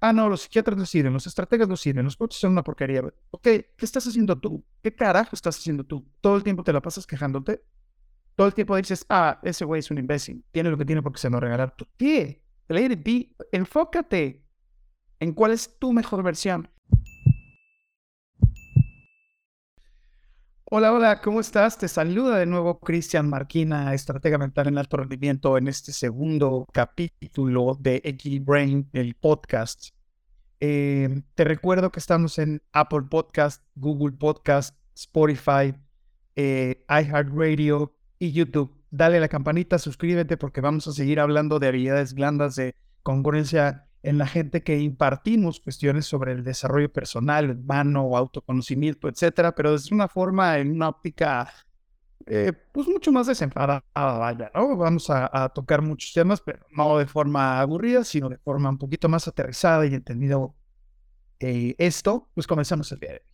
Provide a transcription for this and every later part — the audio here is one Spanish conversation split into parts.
Ah, no, los psiquiatras no sirven, los estrategas no sirven, los coaches son una porquería. Ok, ¿qué estás haciendo tú? ¿Qué carajo estás haciendo tú? Todo el tiempo te la pasas quejándote. Todo el tiempo dices, ah, ese güey es un imbécil, tiene lo que tiene porque se lo regalaron. ¿Qué? Let it be. Enfócate en cuál es tu mejor versión. Hola, hola, ¿cómo estás? Te saluda de nuevo Cristian Marquina, estratega mental en alto rendimiento, en este segundo capítulo de Brain, el podcast. Eh, te recuerdo que estamos en Apple Podcast, Google Podcast, Spotify, eh, iHeartRadio y YouTube. Dale la campanita, suscríbete porque vamos a seguir hablando de habilidades blandas, de congruencia en la gente que impartimos cuestiones sobre el desarrollo personal, humano, autoconocimiento, etcétera, pero desde una forma, en una óptica, eh, pues mucho más desenfadada, vaya, ¿no? Vamos a, tocar muchos temas, pero no de forma aburrida, sino de forma un poquito más aterrizada y entendido eh, esto, pues comenzamos el día de hoy.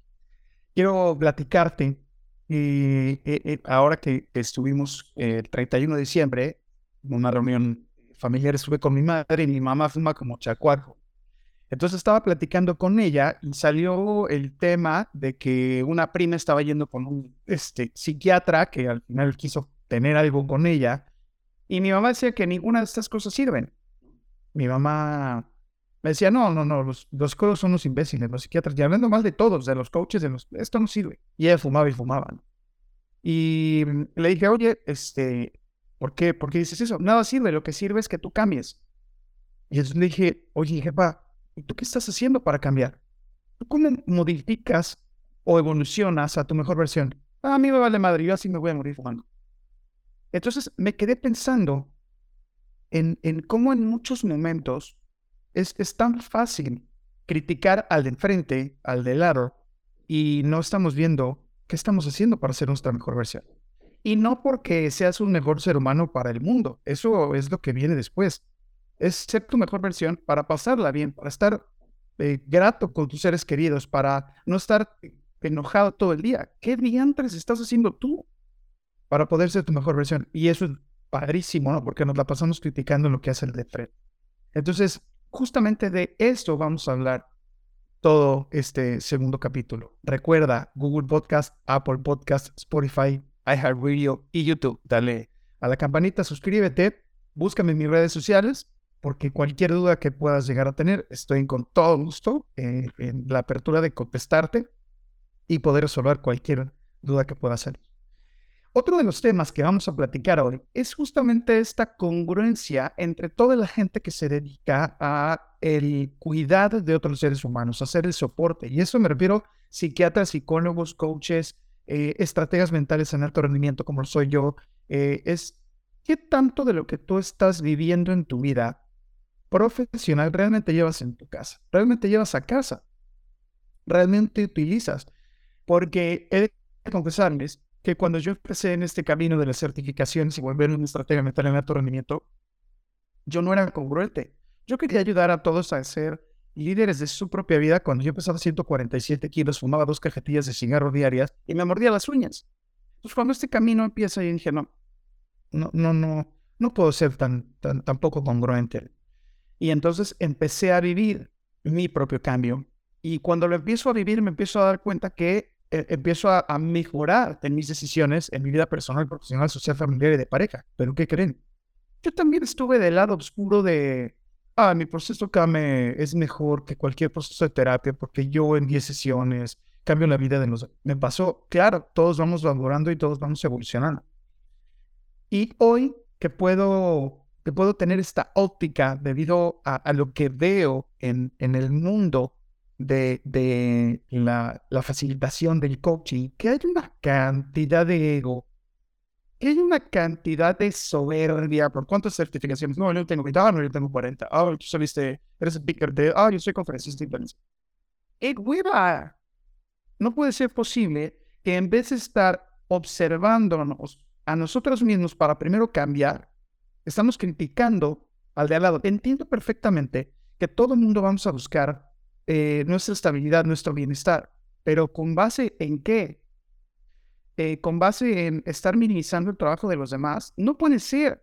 Quiero platicarte, eh, ahora que, que estuvimos el 31 de diciembre, en una reunión familiar estuve con mi madre y mi mamá fuma como chacuaco. Entonces estaba platicando con ella y salió el tema de que una prima estaba yendo con un este, psiquiatra que al final quiso tener algo con ella y mi mamá decía que ninguna de estas cosas sirven. Mi mamá me decía, no, no, no, los, los codos son los imbéciles, los psiquiatras, y hablando mal de todos, de los coaches, de los, esto no sirve. Y ella fumaba y fumaba. Y le dije, oye, este, ¿Por qué? Porque dices eso, nada sirve, lo que sirve es que tú cambies. Y entonces le dije, oye, jefa, ¿y tú qué estás haciendo para cambiar? ¿Tú cómo modificas o evolucionas a tu mejor versión? Ah, a mí me vale madre, yo así me voy a morir fumando. Entonces me quedé pensando en, en cómo en muchos momentos es, es tan fácil criticar al de enfrente, al de lado, y no estamos viendo qué estamos haciendo para ser nuestra mejor versión. Y no porque seas un mejor ser humano para el mundo. Eso es lo que viene después. Es ser tu mejor versión para pasarla bien, para estar eh, grato con tus seres queridos, para no estar enojado todo el día. ¿Qué diantres estás haciendo tú para poder ser tu mejor versión? Y eso es padrísimo, ¿no? Porque nos la pasamos criticando lo que hace el de Fred. Entonces, justamente de esto vamos a hablar todo este segundo capítulo. Recuerda, Google Podcast, Apple Podcast, Spotify, iHeartRadio y YouTube. Dale a la campanita, suscríbete, búscame en mis redes sociales, porque cualquier duda que puedas llegar a tener, estoy con todo gusto eh, en la apertura de contestarte y poder resolver cualquier duda que pueda salir. Otro de los temas que vamos a platicar hoy es justamente esta congruencia entre toda la gente que se dedica a el cuidado de otros seres humanos, a hacer el soporte. Y eso me refiero psiquiatras, psicólogos, coaches, eh, estrategas mentales en alto rendimiento como soy yo, eh, es qué tanto de lo que tú estás viviendo en tu vida profesional realmente llevas en tu casa, realmente llevas a casa, realmente utilizas. Porque he de confesarles que cuando yo empecé en este camino de las certificaciones y volver una estratega mental en alto rendimiento, yo no era congruente. Yo quería ayudar a todos a hacer líderes de su propia vida cuando yo pesaba 147 kilos, fumaba dos cajetillas de cigarro diarias y me mordía las uñas. Entonces cuando este camino empieza, yo dije, no, no, no, no, no puedo ser tan, tan, tan poco congruente. Y entonces empecé a vivir mi propio cambio. Y cuando lo empiezo a vivir, me empiezo a dar cuenta que eh, empiezo a, a, mejorar en mis decisiones, en mi vida personal, profesional, social, familiar y de pareja. Pero ¿qué creen? Yo también estuve del lado oscuro de, ah, mi proceso CAME es mejor que cualquier proceso de terapia porque yo en 10 sesiones cambio la vida de los... Me pasó, claro, todos vamos valorando y todos vamos evolucionando. Y hoy que puedo, que puedo tener esta óptica debido a, lo que veo en, en el mundo de, de la, la, facilitación del coaching, que hay una cantidad de ego hay una cantidad de soberbia por cuántas certificaciones. No, yo tengo 20, ah, no, yo tengo 40. Ah, tú saliste, eres speaker de, ah, yo soy conferencista y hueva. No puede ser posible que en vez de estar observándonos a nosotros mismos para primero cambiar, estamos criticando al de al lado. Entiendo perfectamente que todo el mundo vamos a buscar eh, nuestra estabilidad, nuestro bienestar, pero ¿con base en qué? Con base en estar minimizando el trabajo de los demás, no puede ser.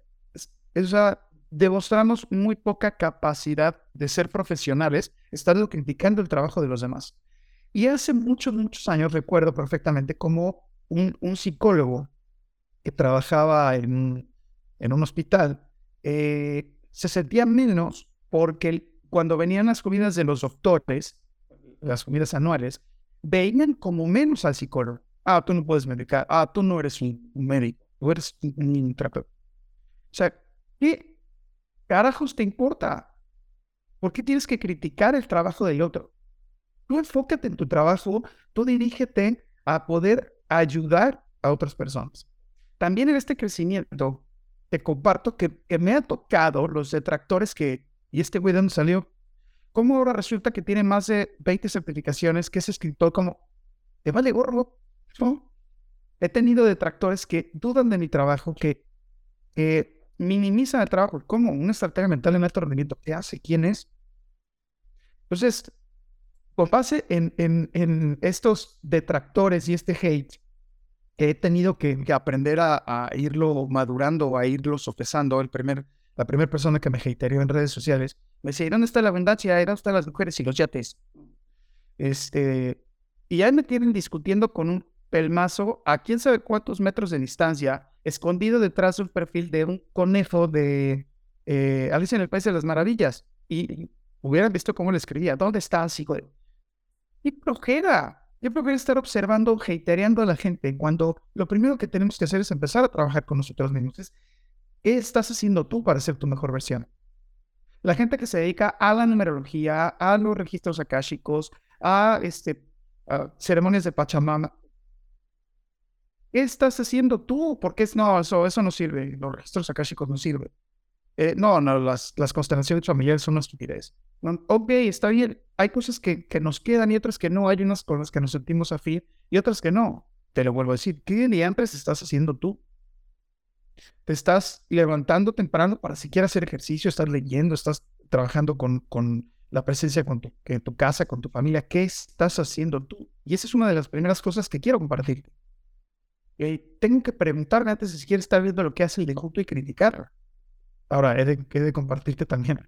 O sea, demostramos muy poca capacidad de ser profesionales, estando criticando el trabajo de los demás. Y hace muchos, muchos años recuerdo perfectamente como un, un psicólogo que trabajaba en, en un hospital eh, se sentía menos porque cuando venían las comidas de los doctores, las comidas anuales, veían como menos al psicólogo. Ah, tú no puedes medicar. Ah, tú no eres un médico. Tú eres un terapeuta. O sea, ¿qué carajos te importa? ¿Por qué tienes que criticar el trabajo del otro? Tú enfócate en tu trabajo, tú dirígete a poder ayudar a otras personas. También en este crecimiento, te comparto que, me ha tocado los detractores que, y este güey de dónde salió, ¿cómo ahora resulta que tiene más de 20 certificaciones, que es escritor como, te vale gorro? He tenido detractores que dudan de mi trabajo, que, que minimizan el trabajo. ¿Cómo? Una estrategia mental en alto rendimiento. ¿Qué hace? ¿Quién es? Entonces, con base en, estos detractores y este hate, he tenido que, aprender a, irlo madurando, a irlo sopesando. El primer, la primera persona que me hateó en redes sociales me decía, ¿dónde está la abundancia? ¿Dónde están las mujeres y los yates? Este, y ya me tienen discutiendo con un pelmazo a quién sabe cuántos metros de distancia, escondido detrás de un perfil de un conejo de eh, Alicia en el País de las Maravillas. Y, hubieran visto cómo le escribía, ¿dónde estás, hijo? ¡Y flojera! Yo prefiero estar observando, hatereando a la gente cuando lo primero que tenemos que hacer es empezar a trabajar con nosotros mismos. ¿Qué estás haciendo tú para ser tu mejor versión? La gente que se dedica a la numerología, a los registros akáshicos, a, este, ceremonias de Pachamama. ¿Qué estás haciendo tú? Porque es, no, eso, eso no sirve. Los registros akáshicos no sirven. Eh, no, no, las, las constelaciones familiares son una estupidez. ok, está bien. Hay cosas que, que, nos quedan y otras que no. Hay unas con las que nos sentimos afín y otras que no. Te lo vuelvo a decir. ¿Qué diantres estás haciendo tú? Te estás levantando temprano para siquiera hacer ejercicio, estás leyendo, estás trabajando con, con la presencia con tu, en tu casa, con tu familia. ¿Qué estás haciendo tú? Y esa es una de las primeras cosas que quiero compartir. tengo que preguntarme antes de siquiera estar viendo lo que hace el de junto y criticar. Ahora, he de, compartirte también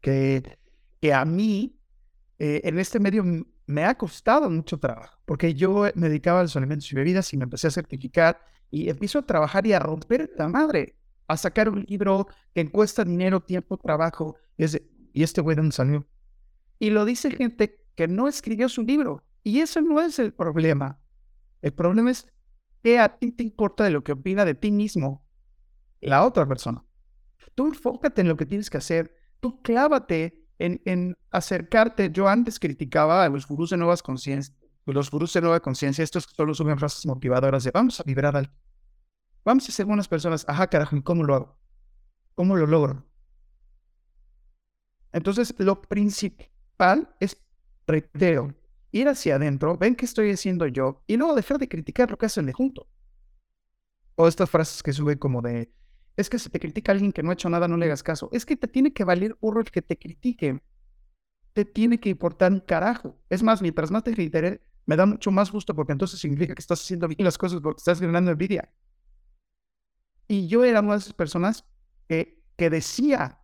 que, que a mí, eh, en este medio, me ha costado mucho trabajo, porque yo me dedicaba a los alimentos y bebidas y me empecé a certificar y empiezo a trabajar y a romper la madre, a sacar un libro que cuesta dinero, tiempo, trabajo. Y, y este güey, ¿dónde salió? Y lo dice gente que no escribió su libro. Y eso no es el problema. El problema es que a ti te importa de lo que opina de ti mismo la otra persona. Tú enfócate en lo que tienes que hacer. Tú clávate en, en acercarte. Yo antes criticaba a los gurús de nuevas conciencias, los gurús de nueva conciencia, estos solo suben frases motivadoras de vamos a vibrar alto. Vamos a ser buenas personas. Ajá, carajo, ¿cómo lo hago? ¿Cómo lo logro? Entonces, lo principal es, reitero, ir hacia adentro, ven qué estoy haciendo yo y luego dejar de criticar lo que hacen de junto. O estas frases que suben como de, es que si te critica alguien que no ha hecho nada, no le hagas caso. Es que te tiene que valer burro el que te critique. Te tiene que importar un carajo. Es más, mientras más te critique, me da mucho más gusto porque entonces significa que estás haciendo bien las cosas porque estás ganando envidia. Y yo era una de esas personas que, que decía,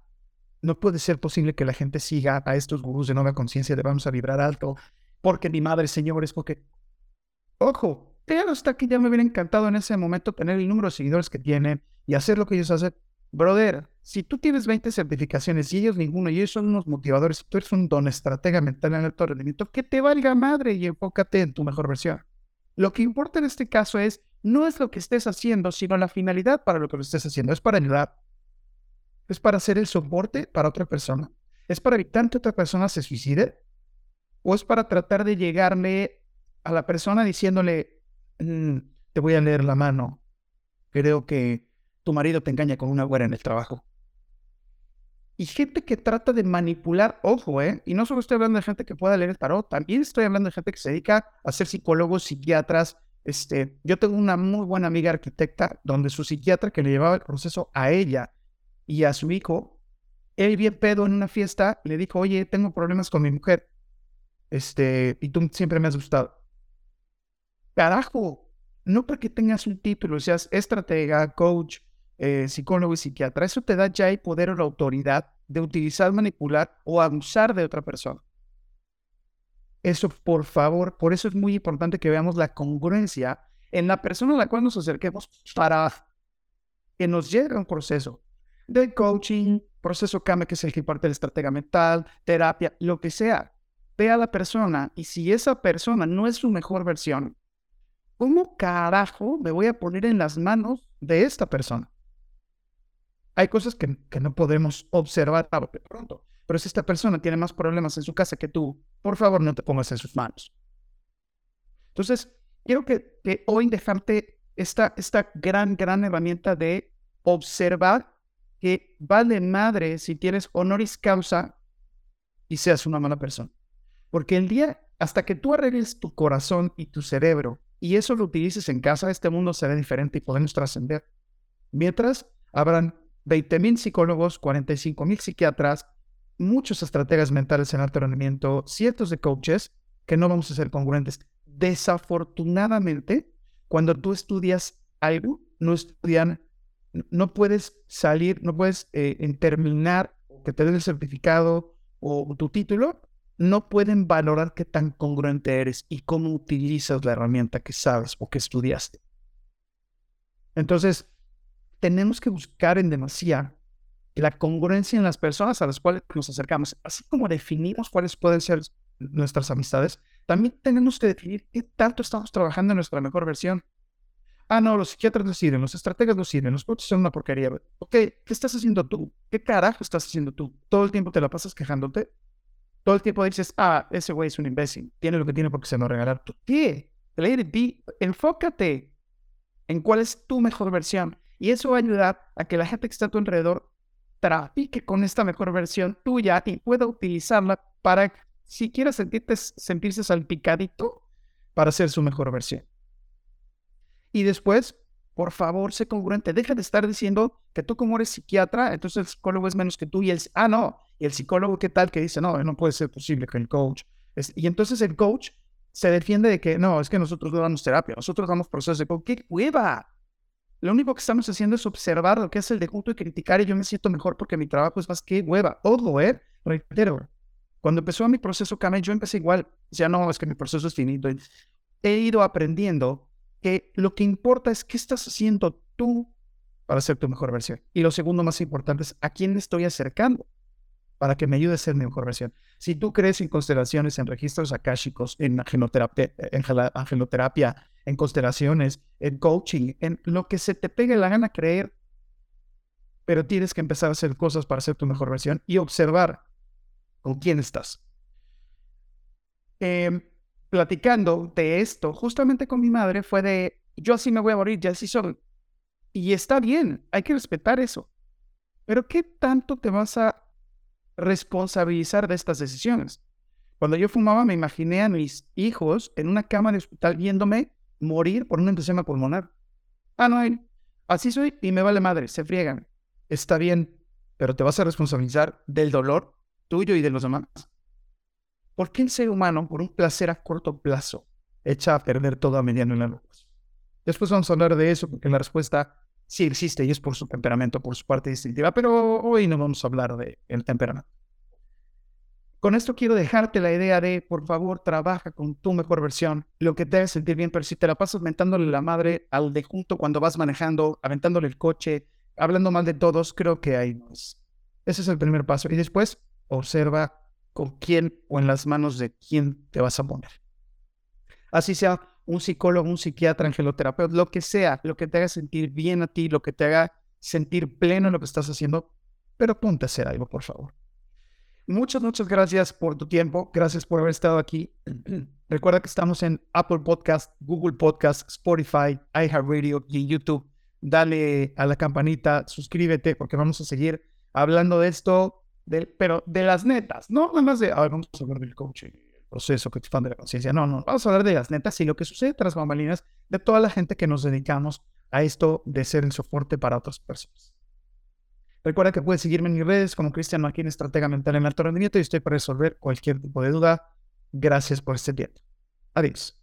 no puede ser posible que la gente siga a estos gurús de nueva conciencia de vamos a vibrar alto, porque mi madre, señores, porque... Ojo, Claro está que ya me hubiera encantado en ese momento tener el número de seguidores que tiene y hacer lo que ellos hacen. Brother, si tú tienes 20 certificaciones y ellos ninguno, y ellos son unos motivadores, tú eres un don estratega mental en alto rendimiento, que te valga madre y enfócate en tu mejor versión. Lo que importa en este caso es, no es lo que estés haciendo, sino la finalidad para lo que lo estés haciendo. Es para ayudar. Es para hacer el soporte para otra persona. Es para evitar que otra persona se suicide. O es para tratar de llegarle a la persona diciéndole, Mm, te voy a leer la mano. Creo que tu marido te engaña con una güera en el trabajo. Y gente que trata de manipular, ojo, ¿eh? Y no solo estoy hablando de gente que pueda leer el tarot, también estoy hablando de gente que se dedica a ser psicólogos, psiquiatras. Este, yo tengo una muy buena amiga arquitecta donde su psiquiatra que le llevaba el proceso a ella y a su hijo, él bien pedo en una fiesta, le dijo, oye, tengo problemas con mi mujer. Este, y tú siempre me has gustado. Carajo, no porque tengas un título, seas estratega, coach, eh, psicólogo y psiquiatra, eso te da ya el poder o la autoridad de utilizar, manipular o abusar de otra persona. Eso, por favor, por eso es muy importante que veamos la congruencia en la persona a la cual nos acerquemos para que nos llegue a un proceso de coaching, proceso cambio que es el que parte de la estratega mental, terapia, lo que sea. Ve a la persona y si esa persona no es su mejor versión, ¿cómo carajo me voy a poner en las manos de esta persona? Hay cosas que, no podemos observar de pronto, pero si esta persona tiene más problemas en su casa que tú, por favor no te pongas en sus manos. Entonces, quiero que, hoy dejarte esta, esta gran, gran herramienta de observar que vale madre si tienes honoris causa y seas una mala persona. Porque el día, hasta que tú arregles tu corazón y tu cerebro y eso lo utilices en casa, este mundo será diferente y podemos trascender. Mientras, habrán 20.000 psicólogos, 45.000 psiquiatras, muchos estrategas mentales en alto rendimiento, cientos de coaches que no vamos a ser congruentes. Desafortunadamente, cuando tú estudias algo, no estudian, no puedes salir, no puedes eh, terminar, que te den el certificado o tu título, no pueden valorar qué tan congruente eres y cómo utilizas la herramienta que sabes o que estudiaste. Entonces, tenemos que buscar en demasía la congruencia en las personas a las cuales nos acercamos. Así como definimos cuáles pueden ser nuestras amistades, también tenemos que definir qué tanto estamos trabajando en nuestra mejor versión. Ah, no, los psiquiatras no sirven, los estrategas no sirven, los coaches son una porquería. Ok, ¿qué estás haciendo tú? ¿Qué carajo estás haciendo tú? Todo el tiempo te la pasas quejándote. Todo el tiempo dices, ah, ese güey es un imbécil, tiene lo que tiene porque se lo regalaron. ¿Qué? Let it be. Enfócate en cuál es tu mejor versión. Y eso va a ayudar a que la gente que está a tu alrededor trafique con esta mejor versión tuya y pueda utilizarla para, si quieres sentirte, sentirse salpicadito, para ser su mejor versión. Y después, por favor, sé congruente. Deja de estar diciendo que tú como eres psiquiatra, entonces el psicólogo es menos que tú y el, ah, no, y el psicólogo qué tal que dice, no, no puede ser posible que el coach. y entonces el coach se defiende de que no, es que nosotros no damos terapia, nosotros damos procesos de. ¡Qué hueva! Lo único que estamos haciendo es observar lo que es el de junto y criticar y yo me siento mejor porque mi trabajo es más que hueva. Ojo, ¿eh? Reitero. Cuando empezó mi proceso Kame, yo empecé igual. Ya no, es que mi proceso es finito. He ido aprendiendo que lo que importa es qué estás haciendo tú para ser tu mejor versión. Y lo segundo más importante es a quién estoy acercando para que me ayude a ser mi mejor versión. Si tú crees en constelaciones, en registros akáshicos, en angeloterapia, en en constelaciones, en coaching, en lo que se te pegue la gana creer, pero tienes que empezar a hacer cosas para ser tu mejor versión y observar con quién estás. Em, platicando de esto, justamente con mi madre, fue de, yo así me voy a morir, ya así soy. Y está bien, hay que respetar eso. Pero ¿qué tanto te vas a responsabilizar de estas decisiones. Cuando yo fumaba me imaginé a mis hijos en una cama de hospital viéndome morir por un enfisema pulmonar. Ah, no, así soy y me vale madre, se friegan. Está bien, pero te vas a responsabilizar del dolor tuyo y de los demás. ¿Por qué el ser humano, por un placer a corto plazo, echa a perder todo a mediano y largo plazo? Después vamos a hablar de eso, porque la respuesta sí existe y es por su temperamento, por su parte distintiva, pero hoy no vamos a hablar de el temperamento. Con esto quiero dejarte la idea de, por favor, trabaja con tu mejor versión, lo que te haga sentir bien, pero si te la pasas mentándole la madre al de junto cuando vas manejando, aventándole el coche, hablando mal de todos, creo que ahí no es. Ese es el primer paso. Y después, observa con quién o en las manos de quién te vas a poner. Así sea un psicólogo, un psiquiatra, angeloterapeuta, lo que sea, lo que te haga sentir bien a ti, lo que te haga sentir pleno en lo que estás haciendo, pero ponte a hacer algo, por favor. Muchas, muchas gracias por tu tiempo. Gracias por haber estado aquí. Recuerda que estamos en Apple Podcast, Google Podcast, Spotify, iHeartRadio y YouTube. Dale a la campanita, suscríbete porque vamos a seguir hablando de esto, pero de las netas, no nada más de, vamos a hablar del coaching proceso que expande la conciencia. No, no, vamos a hablar de las netas y lo que sucede tras bambalinas de toda la gente que nos dedicamos a esto de ser el soporte para otras personas. Recuerda que puedes seguirme en mis redes como Cristian Marquín, estratega mental en alto rendimiento y estoy para resolver cualquier tipo de duda. Gracias por este tiempo. Adiós.